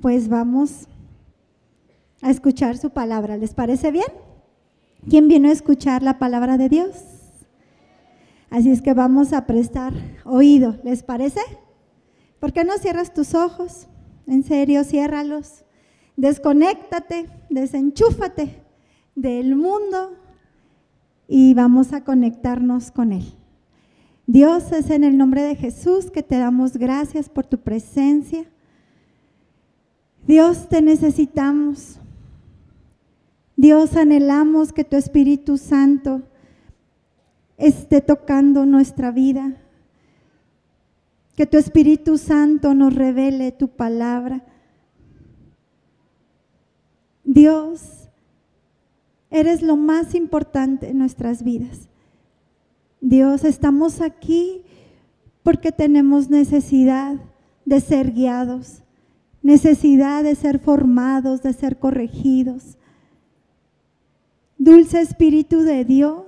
pues vamos a escuchar su palabra. ¿Les parece bien? ¿Quién vino a escuchar la palabra de Dios? Así es que vamos a prestar oído, ¿les parece? ¿Por qué no cierras tus ojos? En serio, ciérralos. Desconéctate, desenchúfate del mundo y vamos a conectarnos con Él. Dios es en el nombre de Jesús que te damos gracias por tu presencia. Dios te necesitamos. Dios anhelamos que tu Espíritu Santo esté tocando nuestra vida. Que tu Espíritu Santo nos revele tu palabra. Dios, eres lo más importante en nuestras vidas. Dios, estamos aquí porque tenemos necesidad de ser guiados, necesidad de ser formados, de ser corregidos. Dulce Espíritu de Dios,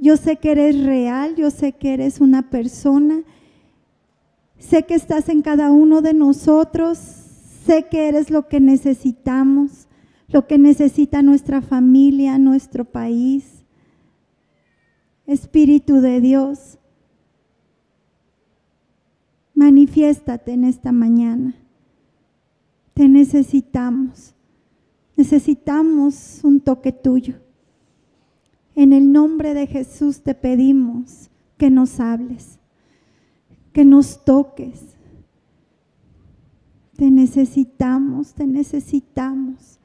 yo sé que eres real, yo sé que eres una persona, sé que estás en cada uno de nosotros, sé que eres lo que necesitamos, lo que necesita nuestra familia, nuestro país. Espíritu de Dios, manifiéstate en esta mañana. Te necesitamos. Necesitamos un toque tuyo. En el nombre de Jesús te pedimos que nos hables, que nos toques. Te necesitamos, te necesitamos.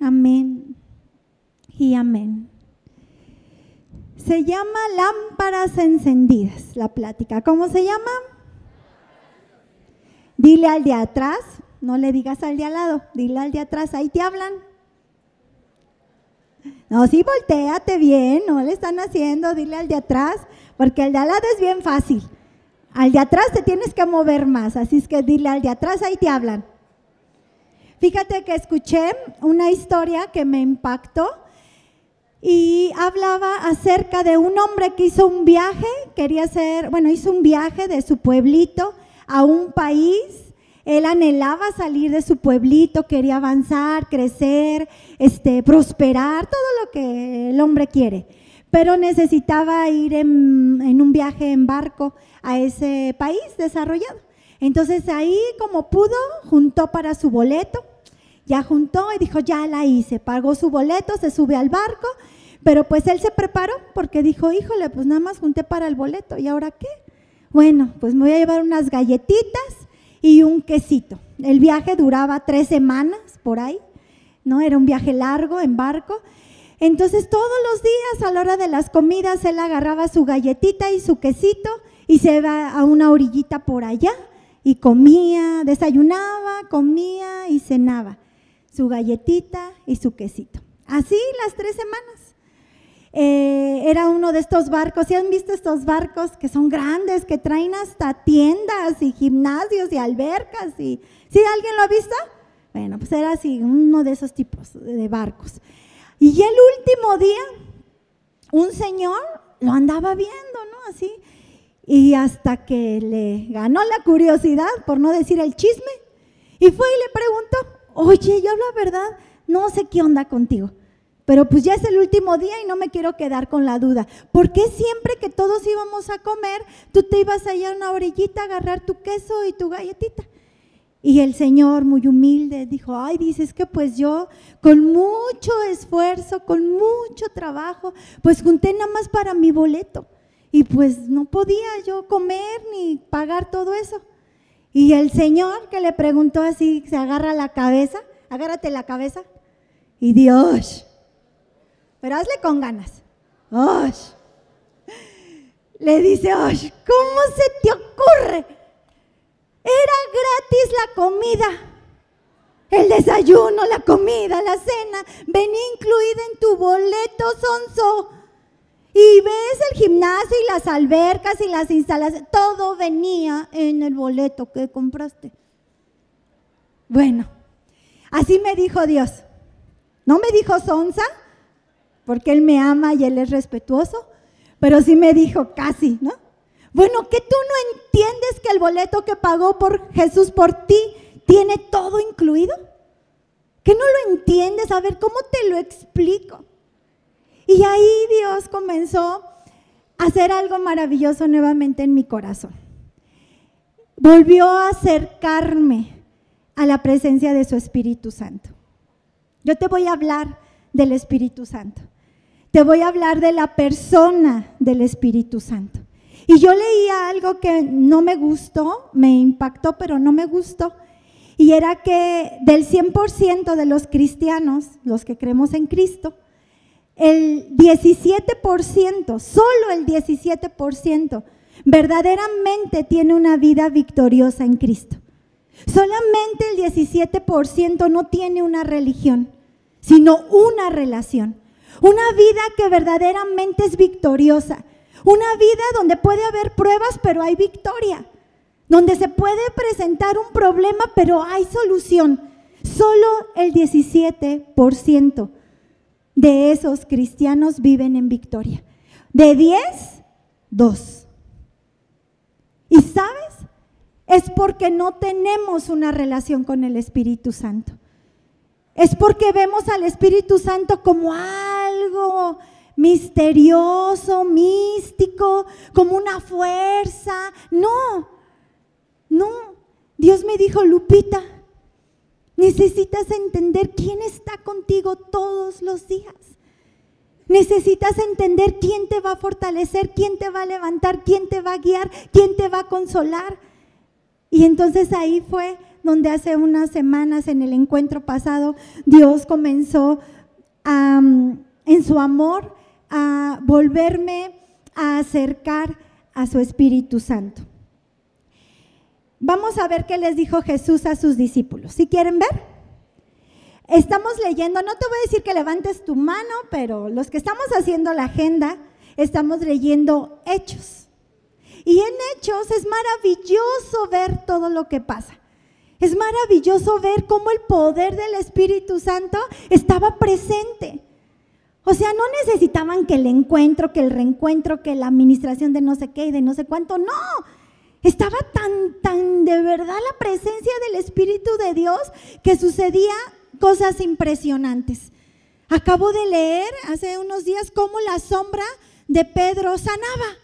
Amén y amén. Se llama lámparas encendidas, la plática. ¿Cómo se llama? Dile al de atrás, no le digas al de al lado, dile al de atrás, ahí te hablan. No, sí, volteate bien, no le están haciendo, dile al de atrás, porque el de al lado es bien fácil. Al de atrás te tienes que mover más, así es que dile al de atrás, ahí te hablan. Fíjate que escuché una historia que me impactó y hablaba acerca de un hombre que hizo un viaje, quería hacer, bueno, hizo un viaje de su pueblito a un país. Él anhelaba salir de su pueblito, quería avanzar, crecer, este, prosperar, todo lo que el hombre quiere. Pero necesitaba ir en, en un viaje en barco a ese país desarrollado. Entonces ahí, como pudo, juntó para su boleto ya juntó y dijo, ya la hice, pagó su boleto, se sube al barco, pero pues él se preparó porque dijo, híjole, pues nada más junté para el boleto, ¿y ahora qué? Bueno, pues me voy a llevar unas galletitas y un quesito. El viaje duraba tres semanas por ahí, ¿no? Era un viaje largo en barco. Entonces todos los días a la hora de las comidas él agarraba su galletita y su quesito y se iba a una orillita por allá y comía, desayunaba, comía y cenaba su galletita y su quesito. Así las tres semanas. Eh, era uno de estos barcos, ¿sí han visto estos barcos que son grandes, que traen hasta tiendas y gimnasios y albercas? Y, ¿Sí alguien lo ha visto? Bueno, pues era así, uno de esos tipos de barcos. Y el último día, un señor lo andaba viendo, ¿no? Así. Y hasta que le ganó la curiosidad, por no decir el chisme, y fue y le preguntó, oye, yo hablo verdad, no sé qué onda contigo. Pero pues ya es el último día y no me quiero quedar con la duda. ¿Por qué siempre que todos íbamos a comer, tú te ibas allá a una orillita a agarrar tu queso y tu galletita? Y el Señor, muy humilde, dijo, ay, dices que pues yo con mucho esfuerzo, con mucho trabajo, pues junté nada más para mi boleto. Y pues no podía yo comer ni pagar todo eso. Y el Señor que le preguntó así, se agarra la cabeza, agárrate la cabeza. Y Dios, pero hazle con ganas. Le dice, ¿cómo se te ocurre? Era gratis la comida. El desayuno, la comida, la cena, venía incluida en tu boleto, sonso. Y ves el gimnasio y las albercas y las instalaciones, todo venía en el boleto que compraste. Bueno, así me dijo Dios. No me dijo Sonsa, porque Él me ama y Él es respetuoso, pero sí me dijo casi, ¿no? Bueno, que tú no entiendes que el boleto que pagó por Jesús por ti tiene todo incluido. Que no lo entiendes. A ver, ¿cómo te lo explico? Y ahí Dios comenzó a hacer algo maravilloso nuevamente en mi corazón. Volvió a acercarme a la presencia de su Espíritu Santo. Yo te voy a hablar del Espíritu Santo. Te voy a hablar de la persona del Espíritu Santo. Y yo leía algo que no me gustó, me impactó, pero no me gustó. Y era que del 100% de los cristianos, los que creemos en Cristo, el 17%, solo el 17%, verdaderamente tiene una vida victoriosa en Cristo. Solamente el 17% no tiene una religión, sino una relación. Una vida que verdaderamente es victoriosa. Una vida donde puede haber pruebas, pero hay victoria. Donde se puede presentar un problema, pero hay solución. Solo el 17% de esos cristianos viven en victoria. De 10, 2. ¿Y sabes? Es porque no tenemos una relación con el Espíritu Santo. Es porque vemos al Espíritu Santo como algo misterioso, místico, como una fuerza. No, no. Dios me dijo, Lupita, necesitas entender quién está contigo todos los días. Necesitas entender quién te va a fortalecer, quién te va a levantar, quién te va a guiar, quién te va a consolar. Y entonces ahí fue donde hace unas semanas en el encuentro pasado Dios comenzó en su amor a volverme a acercar a su Espíritu Santo. Vamos a ver qué les dijo Jesús a sus discípulos. ¿Si quieren ver? Estamos leyendo, no te voy a decir que levantes tu mano, pero los que estamos haciendo la agenda, estamos leyendo hechos. Y en hechos es maravilloso ver todo lo que pasa. Es maravilloso ver cómo el poder del Espíritu Santo estaba presente. O sea, no necesitaban que el encuentro, que el reencuentro, que la administración de no sé qué y de no sé cuánto. No, estaba tan, tan de verdad la presencia del Espíritu de Dios que sucedía cosas impresionantes. Acabo de leer hace unos días cómo la sombra de Pedro sanaba.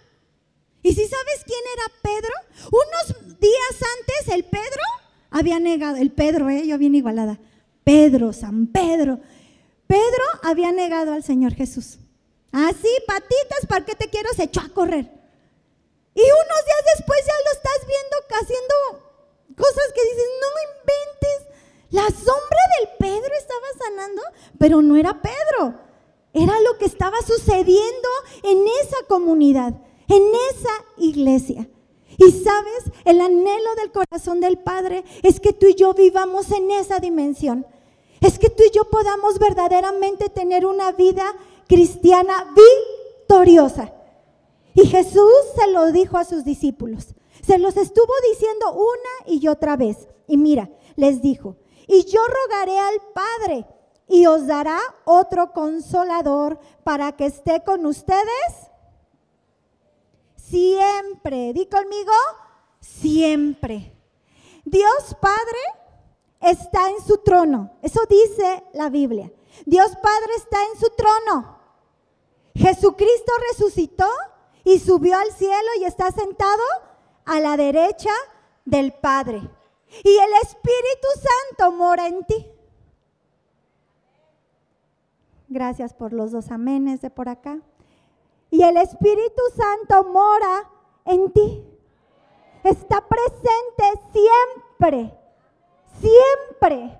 ¿Y si sabes quién era Pedro? Unos días antes el Pedro había negado, el Pedro, eh, yo bien igualada, Pedro, San Pedro, Pedro había negado al Señor Jesús. Así, patitas, ¿para qué te quiero? Se echó a correr. Y unos días después ya lo estás viendo haciendo cosas que dices, no inventes. La sombra del Pedro estaba sanando, pero no era Pedro. Era lo que estaba sucediendo en esa comunidad, en esa iglesia. Y sabes, el anhelo del corazón del Padre es que tú y yo vivamos en esa dimensión es que tú y yo podamos verdaderamente tener una vida cristiana victoriosa. Y Jesús se lo dijo a sus discípulos. Se los estuvo diciendo una y otra vez. Y mira, les dijo, y yo rogaré al Padre y os dará otro consolador para que esté con ustedes siempre. Di conmigo, siempre. Dios Padre está en su trono. Eso dice la Biblia. Dios Padre está en su trono. Jesucristo resucitó y subió al cielo y está sentado a la derecha del Padre. Y el Espíritu Santo mora en ti. Gracias por los dos amenes de por acá. Y el Espíritu Santo mora en ti. Está presente siempre Siempre.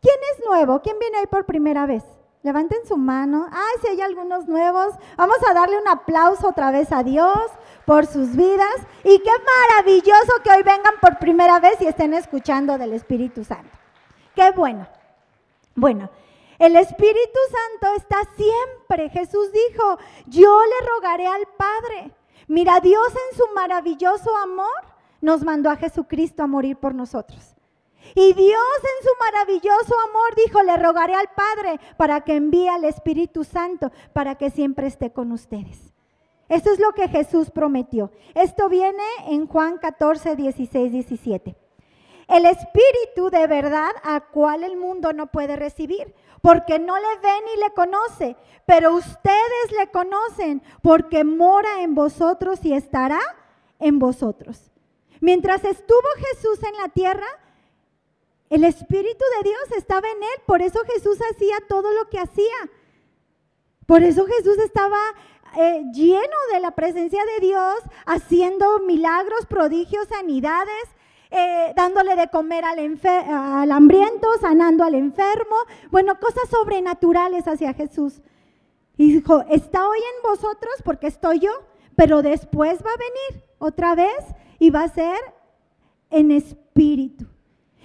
¿Quién es nuevo? ¿Quién viene ahí por primera vez? Levanten su mano. Ay, si hay algunos nuevos. Vamos a darle un aplauso otra vez a Dios por sus vidas. Y qué maravilloso que hoy vengan por primera vez y estén escuchando del Espíritu Santo. Qué bueno. Bueno, el Espíritu Santo está siempre. Jesús dijo, yo le rogaré al Padre. Mira, Dios en su maravilloso amor nos mandó a Jesucristo a morir por nosotros. Y Dios en su maravilloso amor dijo, le rogaré al Padre para que envíe al Espíritu Santo para que siempre esté con ustedes. Eso es lo que Jesús prometió. Esto viene en Juan 14, 16, 17. El Espíritu de verdad a cual el mundo no puede recibir, porque no le ve ni le conoce, pero ustedes le conocen, porque mora en vosotros y estará en vosotros. Mientras estuvo Jesús en la tierra, el Espíritu de Dios estaba en él, por eso Jesús hacía todo lo que hacía. Por eso Jesús estaba eh, lleno de la presencia de Dios, haciendo milagros, prodigios, sanidades, eh, dándole de comer al, al hambriento, sanando al enfermo, bueno, cosas sobrenaturales hacia Jesús. Y dijo, está hoy en vosotros porque estoy yo, pero después va a venir otra vez y va a ser en espíritu.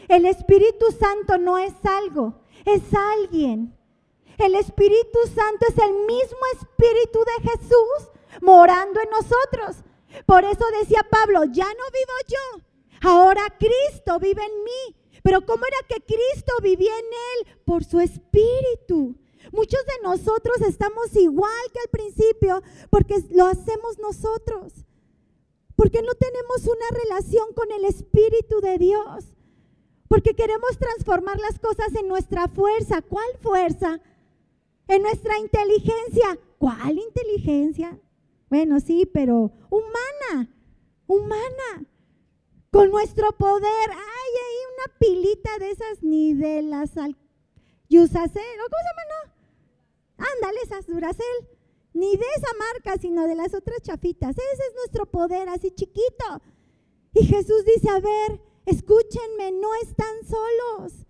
El Espíritu Santo no es algo, es alguien. El Espíritu Santo es el mismo Espíritu de Jesús morando en nosotros. Por eso decía Pablo, ya no vivo yo, Ahora Cristo vive en mí. Pero ¿cómo era que Cristo vivía en él? Por su espíritu. Muchos de nosotros estamos igual que al principio porque lo hacemos nosotros. Porque no tenemos una relación con el Espíritu de Dios. Porque queremos transformar las cosas en nuestra fuerza. ¿Cuál fuerza? En nuestra inteligencia. ¿Cuál inteligencia? Bueno, sí, pero humana, humana con nuestro poder. Ay, hay una pilita de esas ni de las Yusacel, cómo se llama? No. Ándale, esas Duracel. Ni de esa marca, sino de las otras chafitas. Ese es nuestro poder, así chiquito. Y Jesús dice, a ver, escúchenme, no están solos.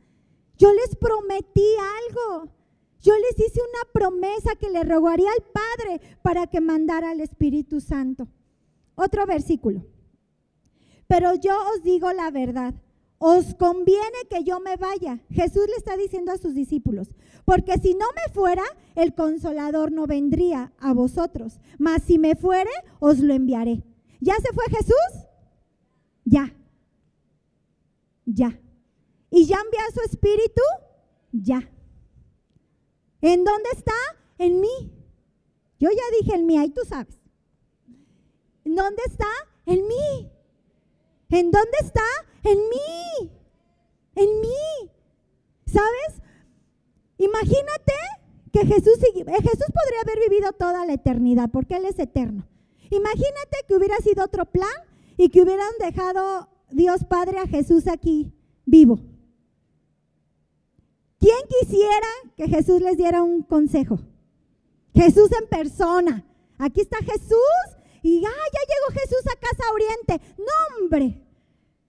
Yo les prometí algo. Yo les hice una promesa que le rogaría al Padre para que mandara al Espíritu Santo. Otro versículo. Pero yo os digo la verdad. Os conviene que yo me vaya. Jesús le está diciendo a sus discípulos, porque si no me fuera, el consolador no vendría a vosotros. Mas si me fuere, os lo enviaré. ¿Ya se fue Jesús? Ya. Ya. ¿Y ya envió su espíritu? Ya. ¿En dónde está? En mí. Yo ya dije en mí, ahí tú sabes. ¿En dónde está? En mí. ¿En dónde está? En mí. En mí. ¿Sabes? Imagínate que Jesús, eh, Jesús podría haber vivido toda la eternidad porque Él es eterno. Imagínate que hubiera sido otro plan y que hubieran dejado Dios Padre a Jesús aquí vivo. ¿Quién quisiera que Jesús les diera un consejo? Jesús en persona. Aquí está Jesús y ah, ya llegó Jesús a Casa Oriente. No, hombre.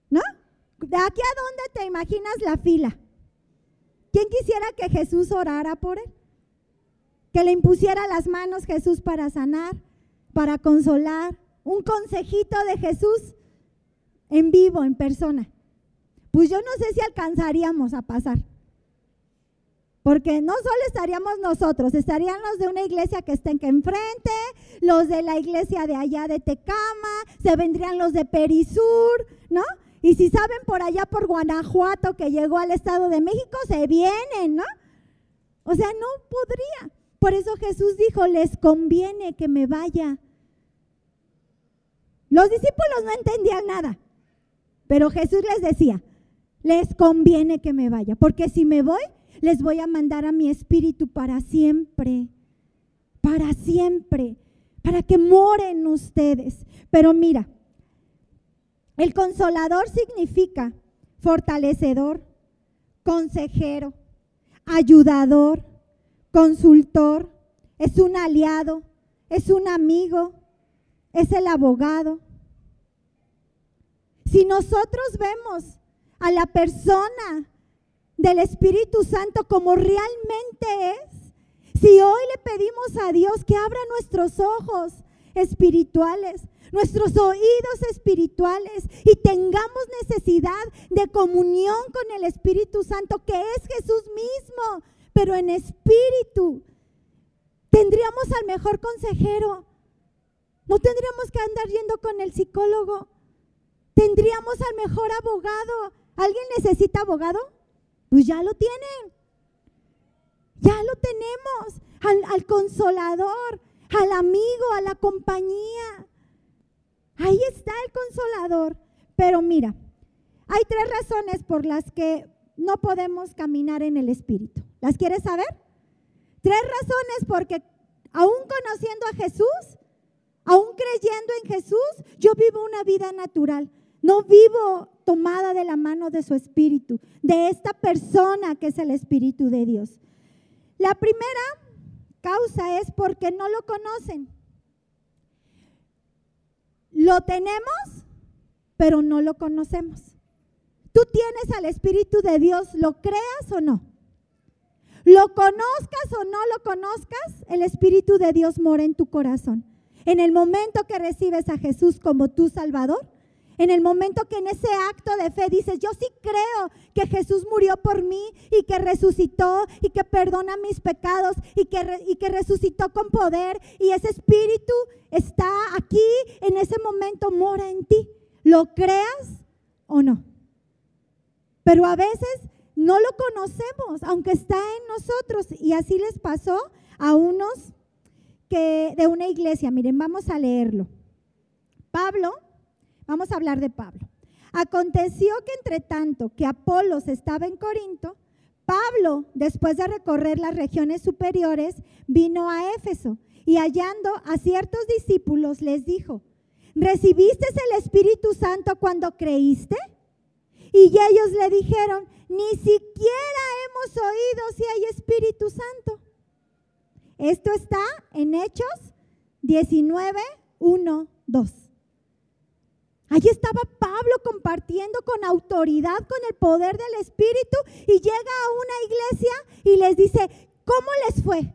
¿No? ¿De aquí a dónde te imaginas la fila? ¿Quién quisiera que Jesús orara por él? Que le impusiera las manos Jesús para sanar, para consolar. Un consejito de Jesús en vivo, en persona. Pues yo no sé si alcanzaríamos a pasar. Porque no solo estaríamos nosotros, estarían los de una iglesia que estén que enfrente, los de la iglesia de allá de Tecama, se vendrían los de Perisur, ¿no? Y si saben por allá por Guanajuato que llegó al Estado de México, se vienen, ¿no? O sea, no podría. Por eso Jesús dijo, les conviene que me vaya. Los discípulos no entendían nada, pero Jesús les decía, les conviene que me vaya, porque si me voy, les voy a mandar a mi espíritu para siempre, para siempre, para que moren ustedes. Pero mira, el consolador significa fortalecedor, consejero, ayudador, consultor, es un aliado, es un amigo, es el abogado. Si nosotros vemos a la persona del Espíritu Santo como realmente es, si hoy le pedimos a Dios que abra nuestros ojos espirituales, nuestros oídos espirituales y tengamos necesidad de comunión con el Espíritu Santo, que es Jesús mismo, pero en espíritu, tendríamos al mejor consejero. No tendríamos que andar yendo con el psicólogo. Tendríamos al mejor abogado. ¿Alguien necesita abogado? Pues ya lo tienen. Ya lo tenemos. Al, al consolador, al amigo, a la compañía. Ahí está el consolador. Pero mira, hay tres razones por las que no podemos caminar en el Espíritu. ¿Las quieres saber? Tres razones porque aún conociendo a Jesús, aún creyendo en Jesús, yo vivo una vida natural. No vivo tomada de la mano de su Espíritu, de esta persona que es el Espíritu de Dios. La primera causa es porque no lo conocen. Lo tenemos, pero no lo conocemos. Tú tienes al Espíritu de Dios, ¿lo creas o no? Lo conozcas o no lo conozcas, el Espíritu de Dios mora en tu corazón. En el momento que recibes a Jesús como tu Salvador, en el momento que en ese acto de fe dices, yo sí creo que Jesús murió por mí y que resucitó y que perdona mis pecados y que, y que resucitó con poder y ese espíritu está aquí, en ese momento mora en ti. ¿Lo creas o no? Pero a veces no lo conocemos, aunque está en nosotros. Y así les pasó a unos que de una iglesia. Miren, vamos a leerlo. Pablo Vamos a hablar de Pablo. Aconteció que entre tanto que Apolos estaba en Corinto, Pablo, después de recorrer las regiones superiores, vino a Éfeso y hallando a ciertos discípulos les dijo, ¿recibiste el Espíritu Santo cuando creíste? Y ellos le dijeron, ni siquiera hemos oído si hay Espíritu Santo. Esto está en Hechos 19, 1, 2. Allí estaba Pablo compartiendo con autoridad, con el poder del Espíritu, y llega a una iglesia y les dice, ¿cómo les fue?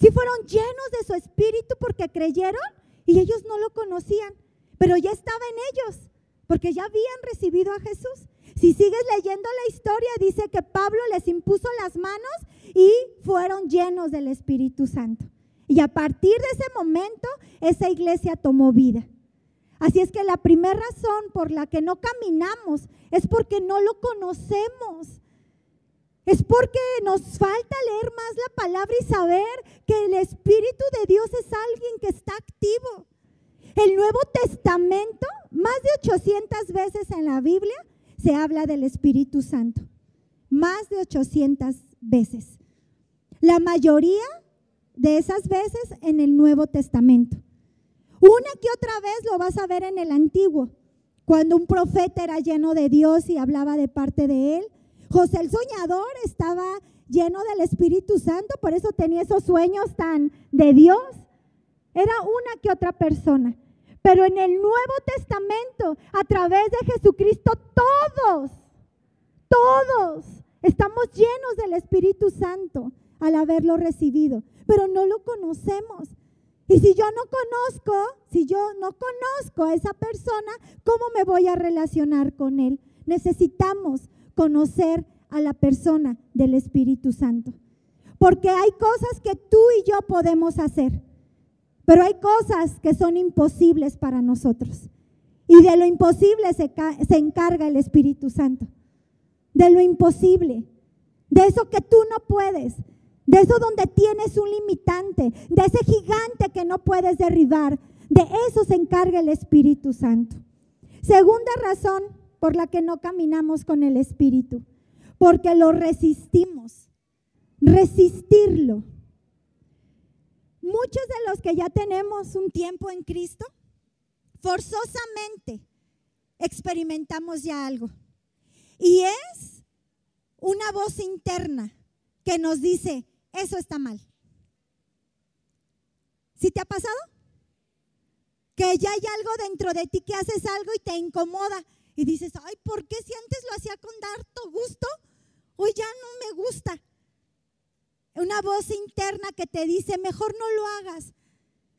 Si fueron llenos de su Espíritu porque creyeron y ellos no lo conocían, pero ya estaba en ellos, porque ya habían recibido a Jesús. Si sigues leyendo la historia, dice que Pablo les impuso las manos y fueron llenos del Espíritu Santo. Y a partir de ese momento, esa iglesia tomó vida. Así es que la primera razón por la que no caminamos es porque no lo conocemos. Es porque nos falta leer más la palabra y saber que el Espíritu de Dios es alguien que está activo. El Nuevo Testamento, más de 800 veces en la Biblia, se habla del Espíritu Santo. Más de 800 veces. La mayoría de esas veces en el Nuevo Testamento. Una que otra vez lo vas a ver en el antiguo, cuando un profeta era lleno de Dios y hablaba de parte de él. José el soñador estaba lleno del Espíritu Santo, por eso tenía esos sueños tan de Dios. Era una que otra persona. Pero en el Nuevo Testamento, a través de Jesucristo, todos, todos estamos llenos del Espíritu Santo al haberlo recibido, pero no lo conocemos. Y si yo no conozco, si yo no conozco a esa persona, ¿cómo me voy a relacionar con él? Necesitamos conocer a la persona del Espíritu Santo. Porque hay cosas que tú y yo podemos hacer, pero hay cosas que son imposibles para nosotros. Y de lo imposible se, encarga el Espíritu Santo. De lo imposible. De eso que tú no puedes de eso donde tienes un limitante, de ese gigante que no puedes derribar. De eso se encarga el Espíritu Santo. Segunda razón por la que no caminamos con el Espíritu, porque lo resistimos. Resistirlo. Muchos de los que ya tenemos un tiempo en Cristo, forzosamente experimentamos ya algo. Y es una voz interna que nos dice, eso está mal. ¿Sí te ha pasado? Que ya hay algo dentro de ti que haces algo y te incomoda. Y dices, ay, ¿por qué si antes lo hacía con harto gusto? Hoy ya no me gusta. Una voz interna que te dice, mejor no lo hagas.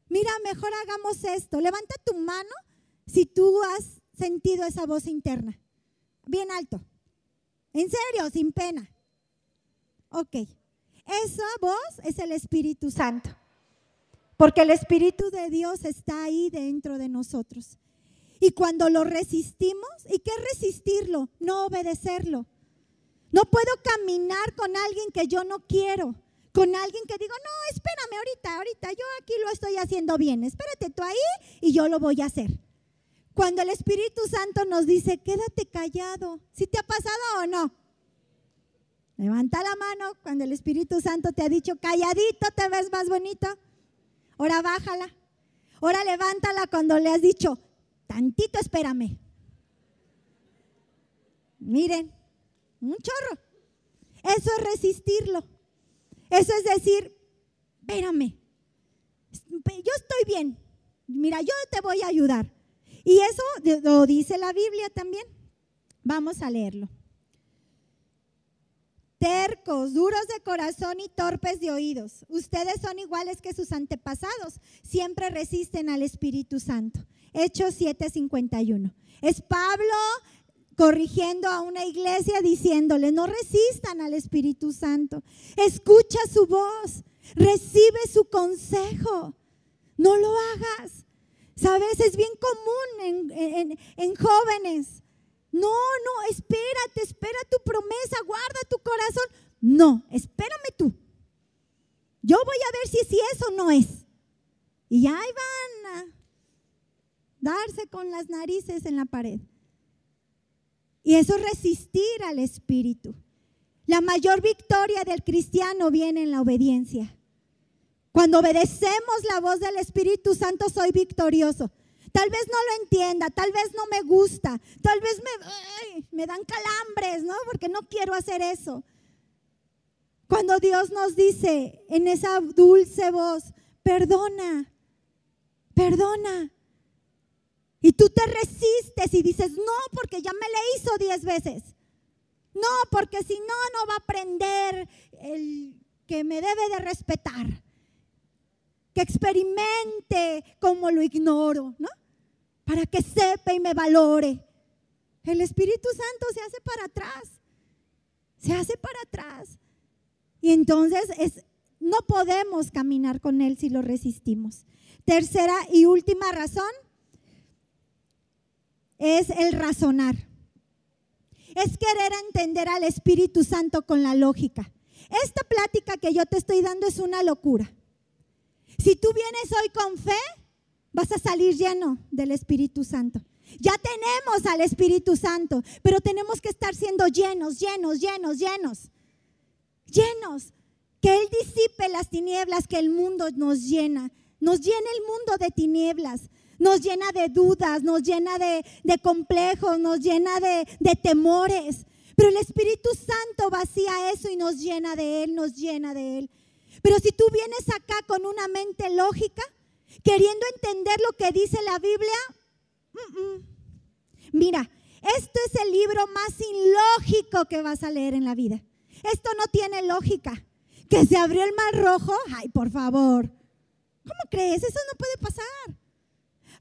Mira, mejor hagamos esto. Levanta tu mano si tú has sentido esa voz interna. Bien alto. En serio, sin pena. Ok. Esa voz es el Espíritu Santo. Porque el Espíritu de Dios está ahí dentro de nosotros. Y cuando lo resistimos, ¿y qué es resistirlo? No obedecerlo. No puedo caminar con alguien que yo no quiero, con alguien que digo, no, espérame ahorita, ahorita, yo aquí lo estoy haciendo bien, espérate tú ahí y yo lo voy a hacer. Cuando el Espíritu Santo nos dice, quédate callado, ¿si te ha pasado o no? Levanta la mano cuando el Espíritu Santo te ha dicho, calladito te ves más bonito. Ahora bájala. Ahora levántala cuando le has dicho, tantito espérame. Miren, un chorro. Eso es resistirlo. Eso es decir, espérame, yo estoy bien. Mira, yo te voy a ayudar. Y eso lo dice la Biblia también. Vamos a leerlo. Duros de corazón y torpes de oídos. Ustedes son iguales que sus antepasados. Siempre resisten al Espíritu Santo. Hechos 7:51. Es Pablo corrigiendo a una iglesia diciéndole, no resistan al Espíritu Santo, escucha su voz, recibe su consejo, no lo hagas. Sabes, es bien común en, jóvenes. No, no, espérate, espera tu promesa, guarda tu corazón. No, espérame tú. Yo voy a ver si, si eso no es. Y ahí van a darse con las narices en la pared. Y eso es resistir al Espíritu. La mayor victoria del cristiano viene en la obediencia. Cuando obedecemos la voz del Espíritu Santo, soy victorioso. Tal vez no lo entienda, tal vez no me gusta, tal vez me, me dan calambres, ¿no? Porque no quiero hacer eso. Cuando Dios nos dice en esa dulce voz, perdona, perdona, y tú te resistes y dices, no, porque ya me le hizo diez veces. No, porque si no, no va a aprender el que me debe de respetar. Que experimente como lo ignoro, ¿no? Para que sepa y me valore. El Espíritu Santo se hace para atrás. Se hace para atrás. Y entonces es, no podemos caminar con Él si lo resistimos. Tercera y última razón es el razonar. Es querer entender al Espíritu Santo con la lógica. Esta plática que yo te estoy dando es una locura. Si tú vienes hoy con fe, vas a salir lleno del Espíritu Santo. Ya tenemos al Espíritu Santo, pero tenemos que estar siendo llenos, llenos, llenos, llenos. Llenos. Que Él disipe las tinieblas que el mundo nos llena. Nos llena el mundo de tinieblas nos llena de dudas, nos llena de, complejos, nos llena de, de temores. Pero el Espíritu Santo vacía eso y nos llena de Él, nos llena de Él. Pero si tú vienes acá con una mente lógica, queriendo entender lo que dice la Biblia, mira, esto es el libro más ilógico que vas a leer en la vida. Esto no tiene lógica. Que se abrió el mar rojo, ay, por favor. ¿Cómo crees? Eso no puede pasar.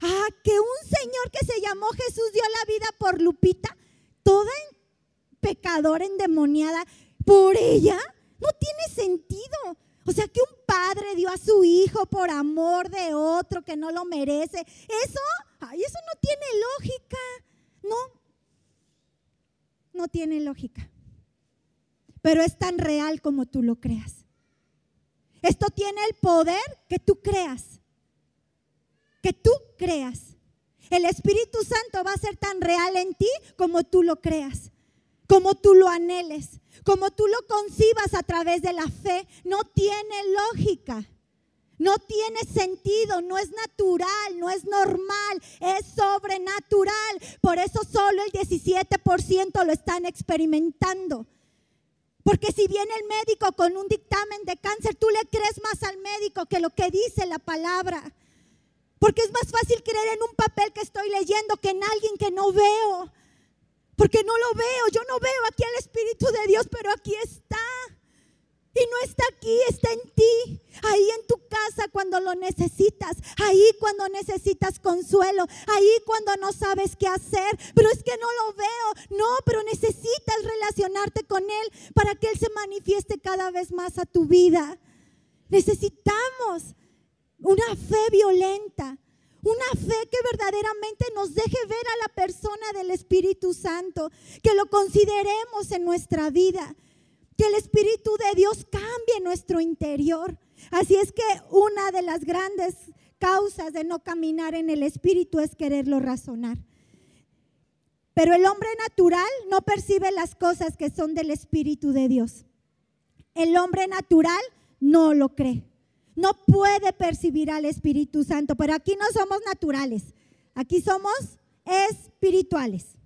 Ah, que un señor que se llamó Jesús dio la vida por Lupita, toda pecadora endemoniada, por ella, no tiene sentido. O sea, que un padre dio a su hijo por amor de otro que no lo merece. Eso, ay, eso no tiene lógica. No, no tiene lógica. Pero es tan real como tú lo creas. Esto tiene el poder que tú creas que tú creas. El Espíritu Santo va a ser tan real en ti como tú lo creas, como tú lo anheles, como tú lo concibas a través de la fe. No tiene lógica. No tiene sentido, no es natural, no es normal, es sobrenatural. Por eso solo el 17% lo están experimentando. Porque si viene el médico con un dictamen de cáncer, tú le crees más al médico que lo que dice la palabra. Porque es más fácil creer en un papel que estoy leyendo que en alguien que no veo. Porque no lo veo, yo no veo aquí al Espíritu de Dios, pero aquí está. Y no está aquí, está en ti. Ahí en tu casa cuando lo necesitas. Ahí cuando necesitas consuelo. Ahí cuando no sabes qué hacer. Pero es que no lo veo. No, pero necesitas relacionarte con Él para que Él se manifieste cada vez más a tu vida. Necesitamos una fe violenta, una fe que verdaderamente nos deje ver a la persona del Espíritu Santo, que lo consideremos en nuestra vida. que el Espíritu de Dios cambie nuestro interior. Así es que una de las grandes causas de no caminar en el Espíritu es quererlo razonar. Pero el hombre natural no percibe las cosas que son del Espíritu de Dios. El hombre natural no lo cree. No puede percibir al Espíritu Santo. Pero aquí no somos naturales. Aquí somos espirituales.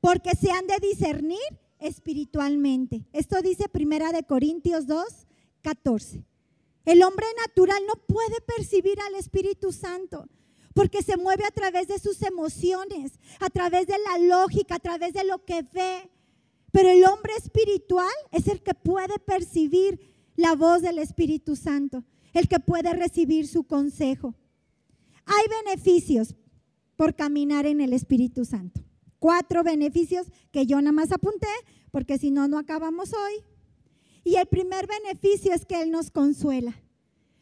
Porque se han de discernir espiritualmente. Esto dice Primera de Corintios 2, 14. El hombre natural no puede percibir al Espíritu Santo porque se mueve a través de sus emociones, a través de la lógica, a través de lo que ve. Pero el hombre espiritual es el que puede percibir la voz del Espíritu Santo, el que puede recibir su consejo. Hay beneficios por caminar en el Espíritu Santo. Cuatro beneficios que yo nada más apunté, porque si no, no acabamos hoy. Y el primer beneficio es que Él nos consuela.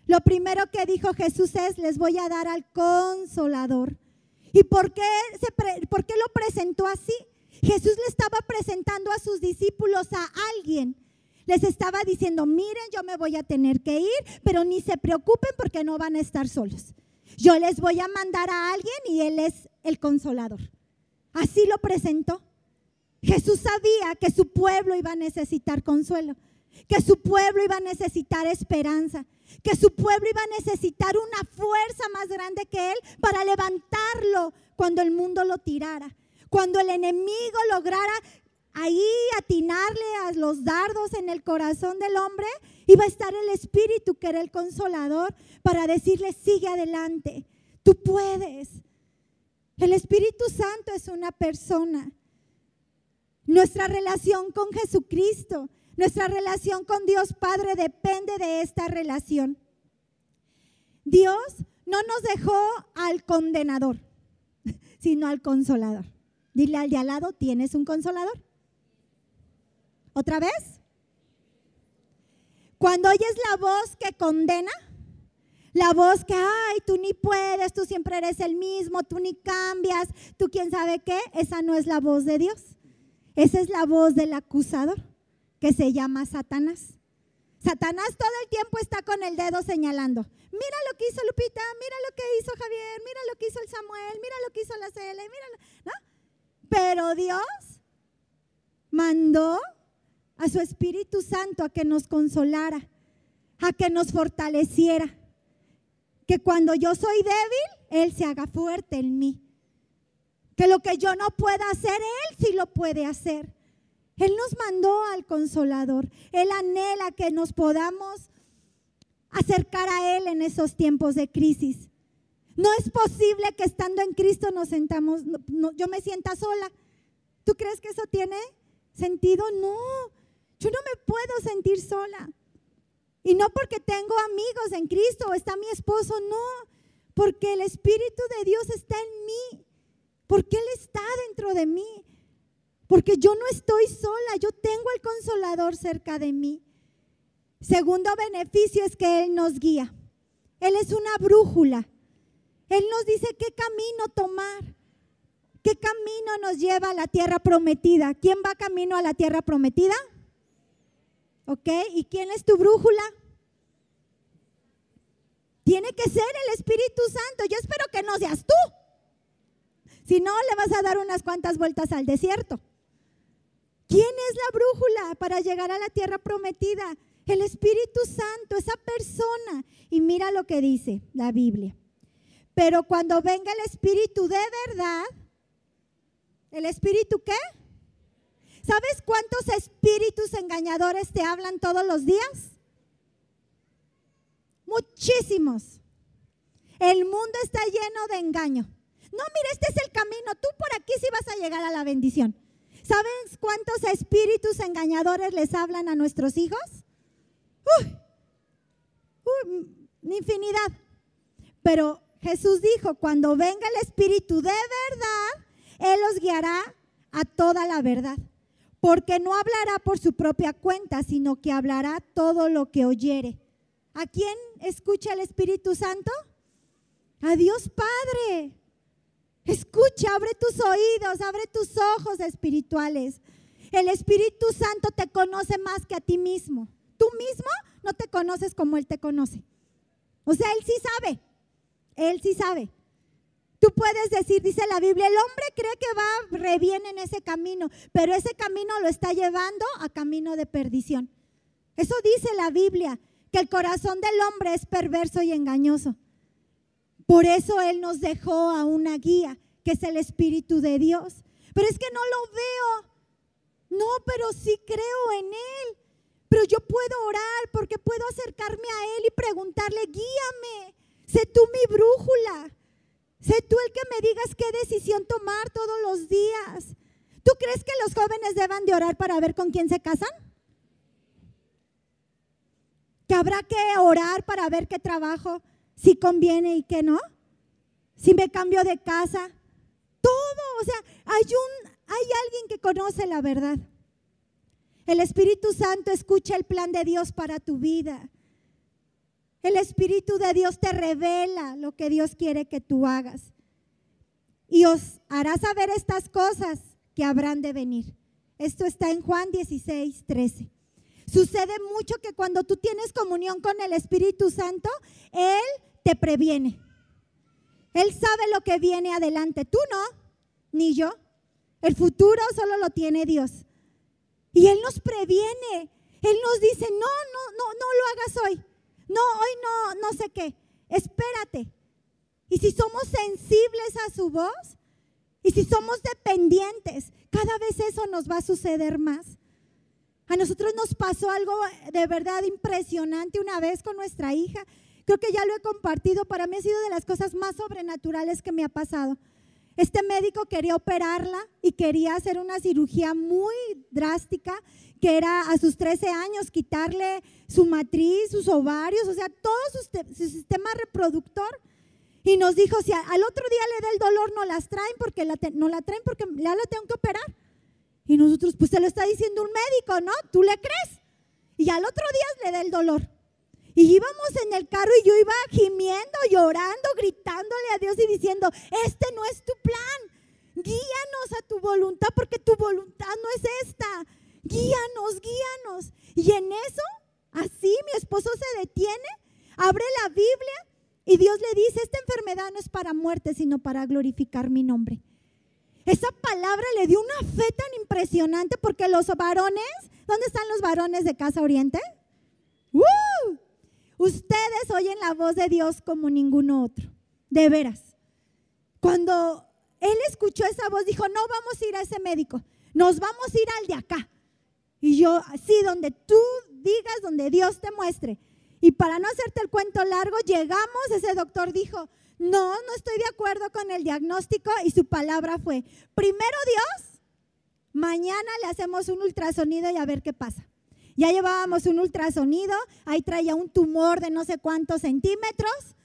Lo primero que dijo Jesús es, les voy a dar al consolador. ¿Y por qué, se por qué lo presentó así? Jesús le estaba presentando a sus discípulos a alguien. Les estaba diciendo, miren, yo me voy a tener que ir, pero ni se preocupen porque no van a estar solos. Yo les voy a mandar a alguien y Él es el consolador. Así lo presentó. Jesús sabía que su pueblo iba a necesitar consuelo que su pueblo iba a necesitar esperanza, que su pueblo iba a necesitar una fuerza más grande que él para levantarlo cuando el mundo lo tirara, cuando el enemigo lograra ahí atinarle a los dardos en el corazón del hombre, iba a estar el Espíritu que era el consolador para decirle, sigue adelante, tú puedes. El Espíritu Santo es una persona. Nuestra relación con Jesucristo nuestra relación con Dios Padre depende de esta relación. Dios no nos dejó al condenador, sino al consolador. Dile al de al lado, ¿tienes un consolador? ¿Otra vez? Cuando oyes la voz que condena, la voz que, ay, tú ni puedes, tú siempre eres el mismo, tú ni cambias, tú quién sabe qué, esa no es la voz de Dios. Esa es la voz del acusador que se llama Satanás. Satanás todo el tiempo está con el dedo señalando. Mira lo que hizo Lupita, mira lo que hizo Javier, mira lo que hizo el Samuel, mira lo que hizo la Cele, mira, ¿no? Pero Dios mandó a su Espíritu Santo a que nos consolara, a que nos fortaleciera. Que cuando yo soy débil, Él se haga fuerte en mí. Que lo que yo no pueda hacer, Él sí lo puede hacer. Él nos mandó al consolador. Él anhela que nos podamos acercar a Él en esos tiempos de crisis. No es posible que estando en Cristo nos sentamos, yo me sienta sola. ¿Tú crees que eso tiene sentido? No, yo no me puedo sentir sola. Y no porque tengo amigos en Cristo o está mi esposo, no, porque el Espíritu de Dios está en mí, porque Él está dentro de mí. Porque yo no estoy sola, yo tengo el consolador cerca de mí. Segundo beneficio es que Él nos guía. Él es una brújula. Él nos dice qué camino tomar, qué camino nos lleva a la tierra prometida. ¿Quién va camino a la tierra prometida? ¿Ok? ¿Y quién es tu brújula? Tiene que ser el Espíritu Santo. Yo espero que no seas tú. Si no, le vas a dar unas cuantas vueltas al desierto. ¿Quién es la brújula para llegar a la tierra prometida? El Espíritu Santo, esa persona. Y mira lo que dice la Biblia. Pero cuando venga el Espíritu de verdad, ¿el Espíritu qué? ¿Sabes cuántos espíritus engañadores te hablan todos los días? Muchísimos. El mundo está lleno de engaño. No, mira, este es el camino. Tú por aquí sí vas a llegar a la bendición. ¿Sabes cuántos espíritus engañadores les hablan a nuestros hijos? Uy, infinidad. Pero Jesús dijo, cuando venga el Espíritu de verdad, Él los guiará a toda la verdad. Porque no hablará por su propia cuenta, sino que hablará todo lo que oyere. ¿A quién escucha el Espíritu Santo? A Dios Padre. Escucha, abre tus oídos, abre tus ojos espirituales. El Espíritu Santo te conoce más que a ti mismo. Tú mismo no te conoces como Él te conoce. O sea, Él sí sabe. Él sí sabe. Tú puedes decir, dice la Biblia, el hombre cree que va re bien en ese camino, pero ese camino lo está llevando a camino de perdición. Eso dice la Biblia, que el corazón del hombre es perverso y engañoso. Por eso Él nos dejó a una guía, que es el Espíritu de Dios. Pero es que no lo veo. No, pero sí creo en Él. Pero yo puedo orar porque puedo acercarme a Él y preguntarle, guíame, sé tú mi brújula. Sé tú el que me digas qué decisión tomar todos los días. ¿Tú crees que los jóvenes deban de orar para ver con quién se casan? ¿Que habrá que orar para ver qué trabajo, si conviene y qué no? Si me cambio de casa. Todo, o sea, hay, un, hay alguien que conoce la verdad. El Espíritu Santo escucha el plan de Dios para tu vida. El Espíritu de Dios te revela lo que Dios quiere que tú hagas. Y os hará saber estas cosas que habrán de venir. Esto está en Juan 16, 13. Sucede mucho que cuando tú tienes comunión con el Espíritu Santo, Él te previene. Él sabe lo que viene adelante. Tú no, ni yo. El futuro solo lo tiene Dios. Y Él nos previene. Él nos dice, no, no, no, no lo hagas hoy. No, hoy no, no sé qué. Espérate. Y si somos sensibles a su voz, y si somos dependientes, cada vez eso nos va a suceder más. A nosotros nos pasó algo de verdad impresionante una vez con nuestra hija. Creo que ya lo he compartido. Para mí ha sido de las cosas más sobrenaturales que me ha pasado. Este médico quería operarla y quería hacer una cirugía muy drástica que era a sus 13 años quitarle su matriz, sus ovarios, o sea, todo su, sistema reproductor. Y nos dijo, si al otro día le da el dolor, no las traen porque la no la traen porque ya la tengo que operar. Y nosotros, pues se lo está diciendo un médico, ¿no? ¿Tú le crees? Y al otro día le da el dolor. Y íbamos en el carro y yo iba gimiendo, llorando, gritándole a Dios y diciendo, este no es tu plan. Guíanos a tu voluntad porque tu voluntad no es esta guíanos, guíanos. Y en eso, así mi esposo se detiene, abre la Biblia y Dios le dice, esta enfermedad no es para muerte, sino para glorificar mi nombre. Esa palabra le dio una fe tan impresionante porque los varones, ¿dónde están los varones de Casa Oriente? ¡Uh! Ustedes oyen la voz de Dios como ninguno otro, de veras. Cuando él escuchó esa voz, dijo, no vamos a ir a ese médico, nos vamos a ir al de acá. Y yo, así, donde tú digas, donde Dios te muestre. Y para no hacerte el cuento largo, llegamos, ese doctor dijo, no, no estoy de acuerdo con el diagnóstico y su palabra fue, primero Dios, mañana le hacemos un ultrasonido y a ver qué pasa. Ya llevábamos un ultrasonido, ahí traía un tumor de no sé cuántos centímetros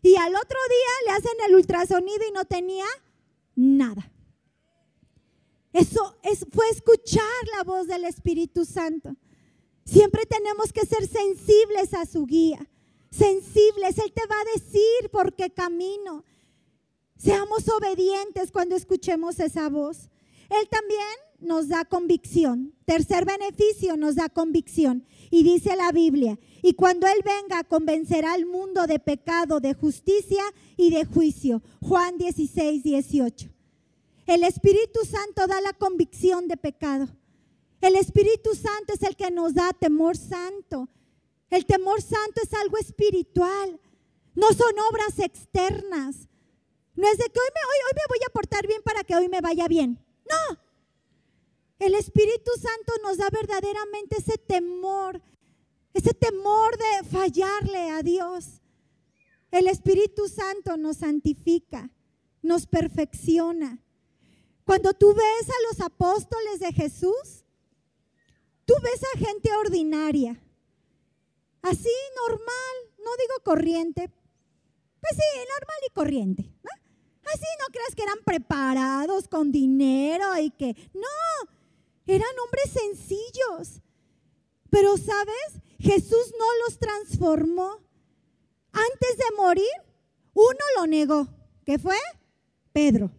y al otro día le hacen el ultrasonido y no tenía nada. Eso es, fue escuchar la voz del Espíritu Santo. Siempre tenemos que ser sensibles a su guía. Sensibles, Él te va a decir por qué camino. Seamos obedientes cuando escuchemos esa voz. Él también nos da convicción. Tercer beneficio, nos da convicción. Y dice la Biblia, y cuando Él venga, convencerá al mundo de pecado, de justicia y de juicio. Juan 16, 18. El Espíritu Santo da la convicción de pecado. El Espíritu Santo es el que nos da temor santo. El temor santo es algo espiritual. No son obras externas. No es de que hoy me, hoy, hoy me voy a portar bien para que hoy me vaya bien. No. El Espíritu Santo nos da verdaderamente ese temor, ese temor de fallarle a Dios. El Espíritu Santo nos santifica, nos perfecciona. Cuando tú ves a los apóstoles de Jesús, tú ves a gente ordinaria, así normal, no digo corriente, pues sí, normal y corriente. Así no creas que eran preparados con dinero y que, no, eran hombres sencillos. Pero sabes, Jesús no los transformó. Antes de morir, uno lo negó. ¿Qué fue? Pedro.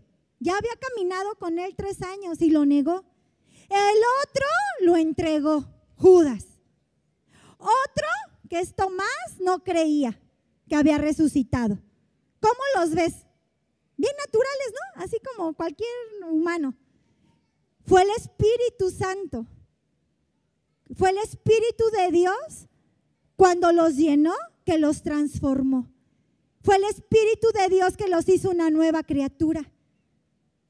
Ya había caminado con él tres años y lo negó. El otro lo entregó, Judas. Otro, que es Tomás, no creía que había resucitado. ¿Cómo los ves? Bien naturales, ¿no? Así como cualquier humano. Fue el Espíritu Santo. Fue el Espíritu de Dios cuando los llenó que los transformó. Fue el Espíritu de Dios que los hizo una nueva criatura.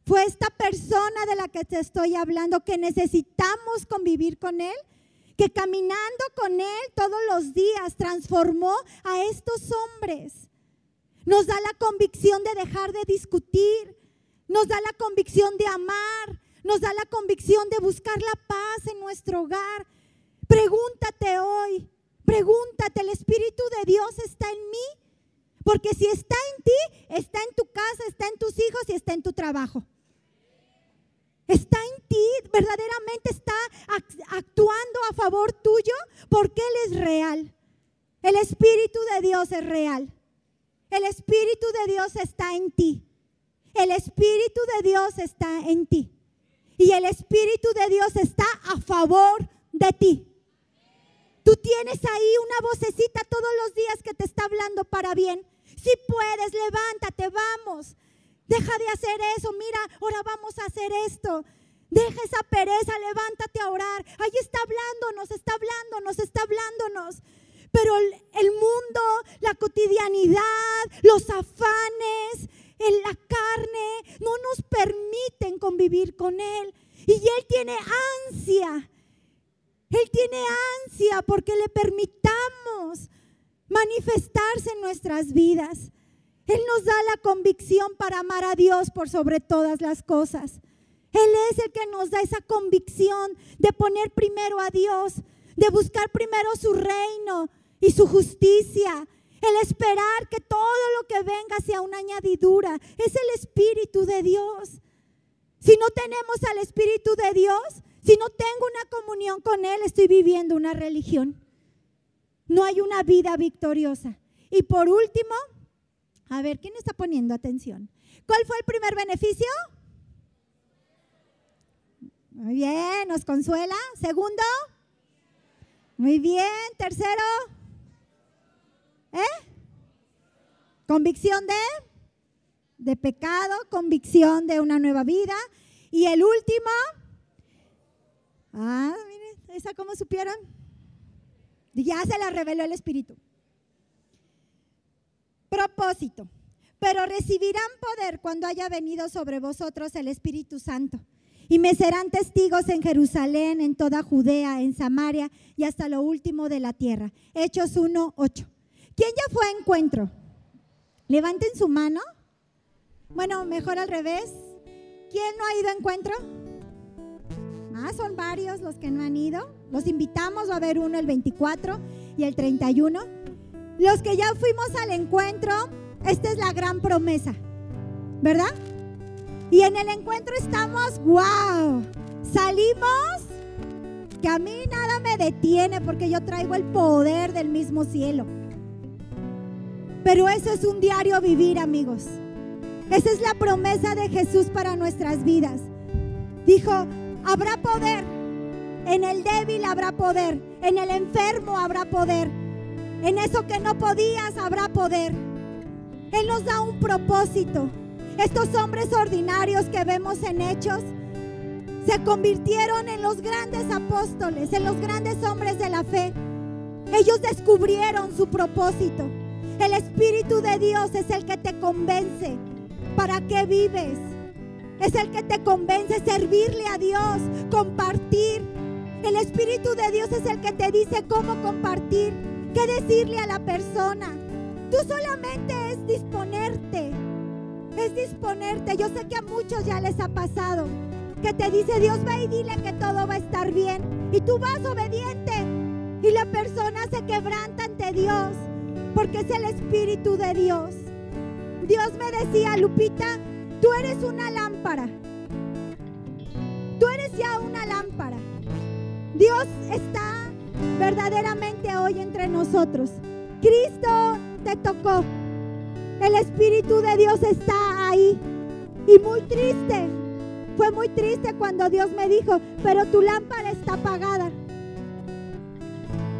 Fue esta persona de la que te estoy hablando que necesitamos convivir con Él, que caminando con Él todos los días transformó a estos hombres. Nos da la convicción de dejar de discutir, nos da la convicción de amar, nos da la convicción de buscar la paz en nuestro hogar. Pregúntate hoy, pregúntate, ¿el Espíritu de Dios está en mí? Porque si está en ti, está en tu casa, está en tus hijos y está en tu trabajo. Está en ti, verdaderamente está actuando a favor tuyo porque Él es real. El Espíritu de Dios es real. El Espíritu de Dios está en ti. El Espíritu de Dios está en ti. Y el Espíritu de Dios está a favor de ti. Tú tienes ahí una vocecita todos los días que te está hablando para bien. Si puedes, levántate, vamos. Deja de hacer eso. Mira, ahora vamos a hacer esto. Deja esa pereza, levántate a orar. Ahí está hablándonos, está hablándonos, está hablándonos. Pero el, mundo, la cotidianidad, los afanes, en la carne, no nos permiten convivir con Él. Y Él tiene ansia. Él tiene ansia porque le permitamos manifestarse en nuestras vidas. Él nos da la convicción para amar a Dios por sobre todas las cosas. Él es el que nos da esa convicción de poner primero a Dios, de buscar primero su reino y su justicia, el esperar que todo lo que venga sea una añadidura. Es el Espíritu de Dios. Si no tenemos al Espíritu de Dios, si no tengo una comunión con Él, estoy viviendo una religión. No hay una vida victoriosa. Y por último, a ver, ¿quién está poniendo atención? ¿Cuál fue el primer beneficio? Muy bien, nos consuela. Segundo. Muy bien. Tercero. ¿Eh? Convicción de, de pecado, convicción de una nueva vida. Y el último. Ah, miren, esa cómo supieron. Ya se la reveló el Espíritu. Propósito. Pero recibirán poder cuando haya venido sobre vosotros el Espíritu Santo. Y me serán testigos en Jerusalén, en toda Judea, en Samaria y hasta lo último de la tierra. Hechos 1, 8. ¿Quién ya fue a encuentro? Levanten su mano. Bueno, mejor al revés. ¿Quién no ha ido a encuentro? Ah, son varios los que no han ido. Los invitamos a ver uno el 24 y el 31. Los que ya fuimos al encuentro, esta es la gran promesa, ¿verdad? Y en el encuentro estamos, wow, salimos, que a mí nada me detiene porque yo traigo el poder del mismo cielo. Pero eso es un diario vivir, amigos. Esa es la promesa de Jesús para nuestras vidas. Dijo, habrá poder. En el débil habrá poder. En el enfermo habrá poder. En eso que no podías habrá poder. Él nos da un propósito. Estos hombres ordinarios que vemos en hechos se convirtieron en los grandes apóstoles, en los grandes hombres de la fe. Ellos descubrieron su propósito. El Espíritu de Dios es el que te convence para qué vives. Es el que te convence servirle a Dios, compartir. El Espíritu de Dios es el que te dice cómo compartir, qué decirle a la persona. Tú solamente es disponerte es disponerte. Yo sé que a muchos ya les ha pasado que te dice Dios va y dile que todo va a estar bien. Y tú vas obediente. Y la persona se quebranta ante Dios porque es el Espíritu de Dios. Dios me decía, Lupita, tú eres una lámpara. Tú eres ya una lámpara. Dios está verdaderamente hoy entre nosotros. Cristo te tocó. El Espíritu de Dios está ahí. Y muy triste Fue muy triste cuando Dios me dijo, pero tu lámpara está apagada.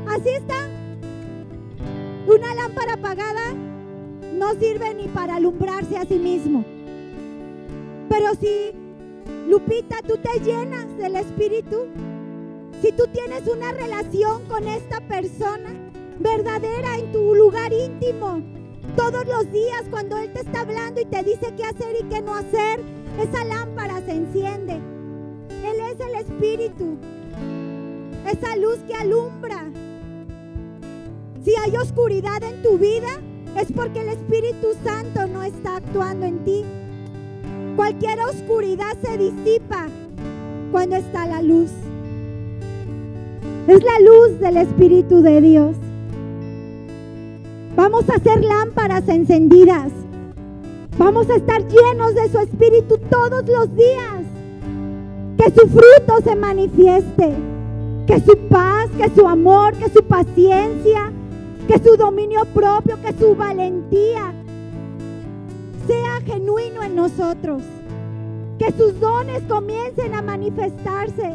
Así está. Una lámpara apagada no sirve ni para alumbrarse a sí mismo. Pero si, Lupita, tú te llenas del Espíritu, si tú tienes una relación con esta persona verdadera en tu lugar íntimo, todos los días cuando Él te está hablando y te dice qué hacer y qué no hacer, esa lámpara se enciende. Él es el Espíritu, esa luz que alumbra. Si hay oscuridad en tu vida, es porque el Espíritu Santo no está actuando en ti. Cualquier oscuridad se disipa cuando está la luz. Es la luz del Espíritu de Dios. Vamos a hacer lámparas encendidas. Vamos a estar llenos de su Espíritu todos los días. Que su fruto se manifieste. Que su paz, que su amor, que su paciencia, que su dominio propio, que su valentía sea genuino en nosotros. Que sus dones comiencen a manifestarse.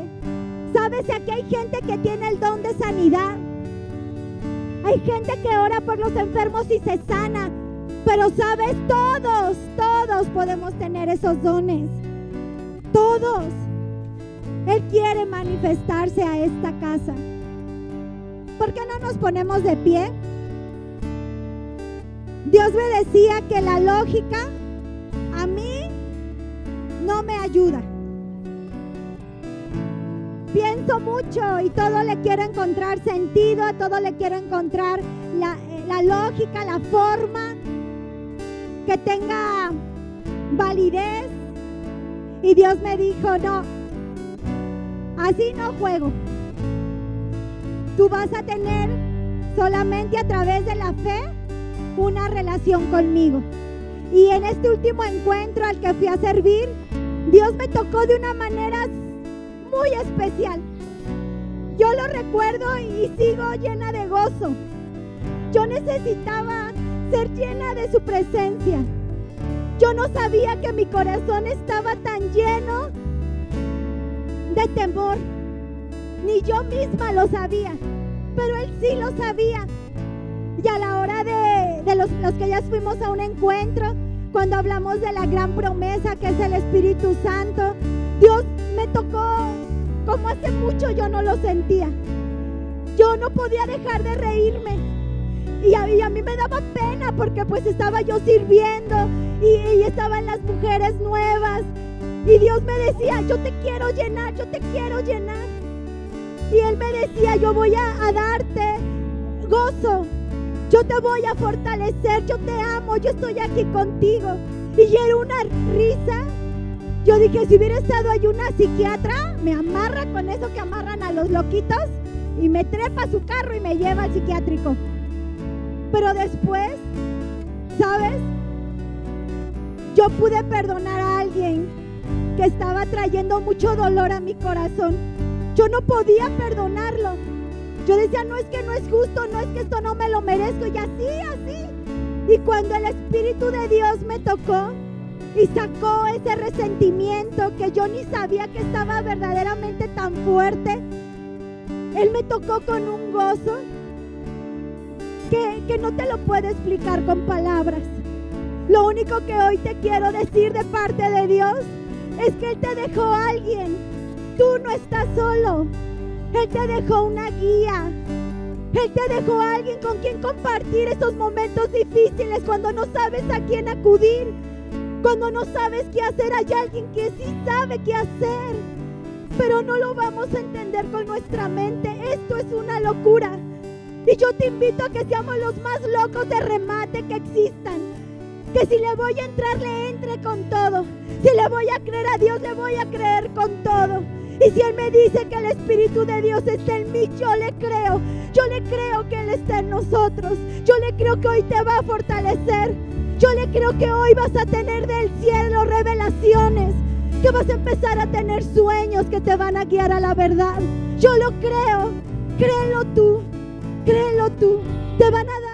¿Sabes? Aquí hay gente que tiene el don de sanidad. Hay gente que ora por los enfermos y se sana. Pero sabes, todos, todos podemos tener esos dones. Todos. Él quiere manifestarse a esta casa. ¿Por qué no nos ponemos de pie? Dios me decía que la lógica a mí no me ayuda. Pienso mucho y todo le quiero encontrar sentido, a todo le quiero encontrar la, la lógica, la forma que tenga validez. Y Dios me dijo, no, así no juego. Tú vas a tener solamente a través de la fe una relación conmigo. Y en este último encuentro al que fui a servir, Dios me tocó de una manera muy especial. Yo lo recuerdo y sigo llena de gozo. Yo necesitaba ser llena de su presencia. Yo no sabía que mi corazón estaba tan lleno de temor ni yo misma lo sabía, pero él sí lo sabía. Y a la hora de, los, los que ya fuimos a un encuentro, cuando hablamos de la gran promesa que es el Espíritu Santo, Dios me tocó como hace mucho yo no lo sentía. Yo no podía dejar de reírme. Y a, a mí me daba pena porque pues estaba yo sirviendo y, y estaban las mujeres nuevas. Y Dios me decía, yo te quiero llenar, yo te quiero llenar. Y Él me decía, yo voy a, darte gozo, yo te voy a fortalecer, yo te amo, yo estoy aquí contigo. Y era una risa. Yo dije, si hubiera estado ahí una psiquiatra, me amarra con eso que amarran a los loquitos y me trepa su carro y me lleva al psiquiátrico. Pero después, ¿sabes? Yo pude perdonar a alguien que estaba trayendo mucho dolor a mi corazón yo no podía perdonarlo. Yo decía, no es que no es justo, no es que esto no me lo merezco. Y así, así. Y cuando el Espíritu de Dios me tocó y sacó ese resentimiento que yo ni sabía que estaba verdaderamente tan fuerte, Él me tocó con un gozo que, que no te lo puedo explicar con palabras. Lo único que hoy te quiero decir de parte de Dios es que Él te dejó a alguien tú no estás solo. Él te dejó una guía. Él te dejó a alguien con quien compartir esos momentos difíciles cuando no sabes a quién acudir. Cuando no sabes qué hacer, hay alguien que sí sabe qué hacer. Pero no lo vamos a entender con nuestra mente. Esto es una locura. Y yo te invito a que seamos los más locos de remate que existan. Que si le voy a entrar, le entre con todo. Si le voy a creer a Dios, le voy a creer con todo. Y si Él me dice que el Espíritu de Dios está en mí, yo le creo. Yo le creo que Él está en nosotros. Yo le creo que hoy te va a fortalecer. Yo le creo que hoy vas a tener del cielo revelaciones. Que vas a empezar a tener sueños que te van a guiar a la verdad. Yo lo creo. Créelo tú. Créelo tú. Te van a dar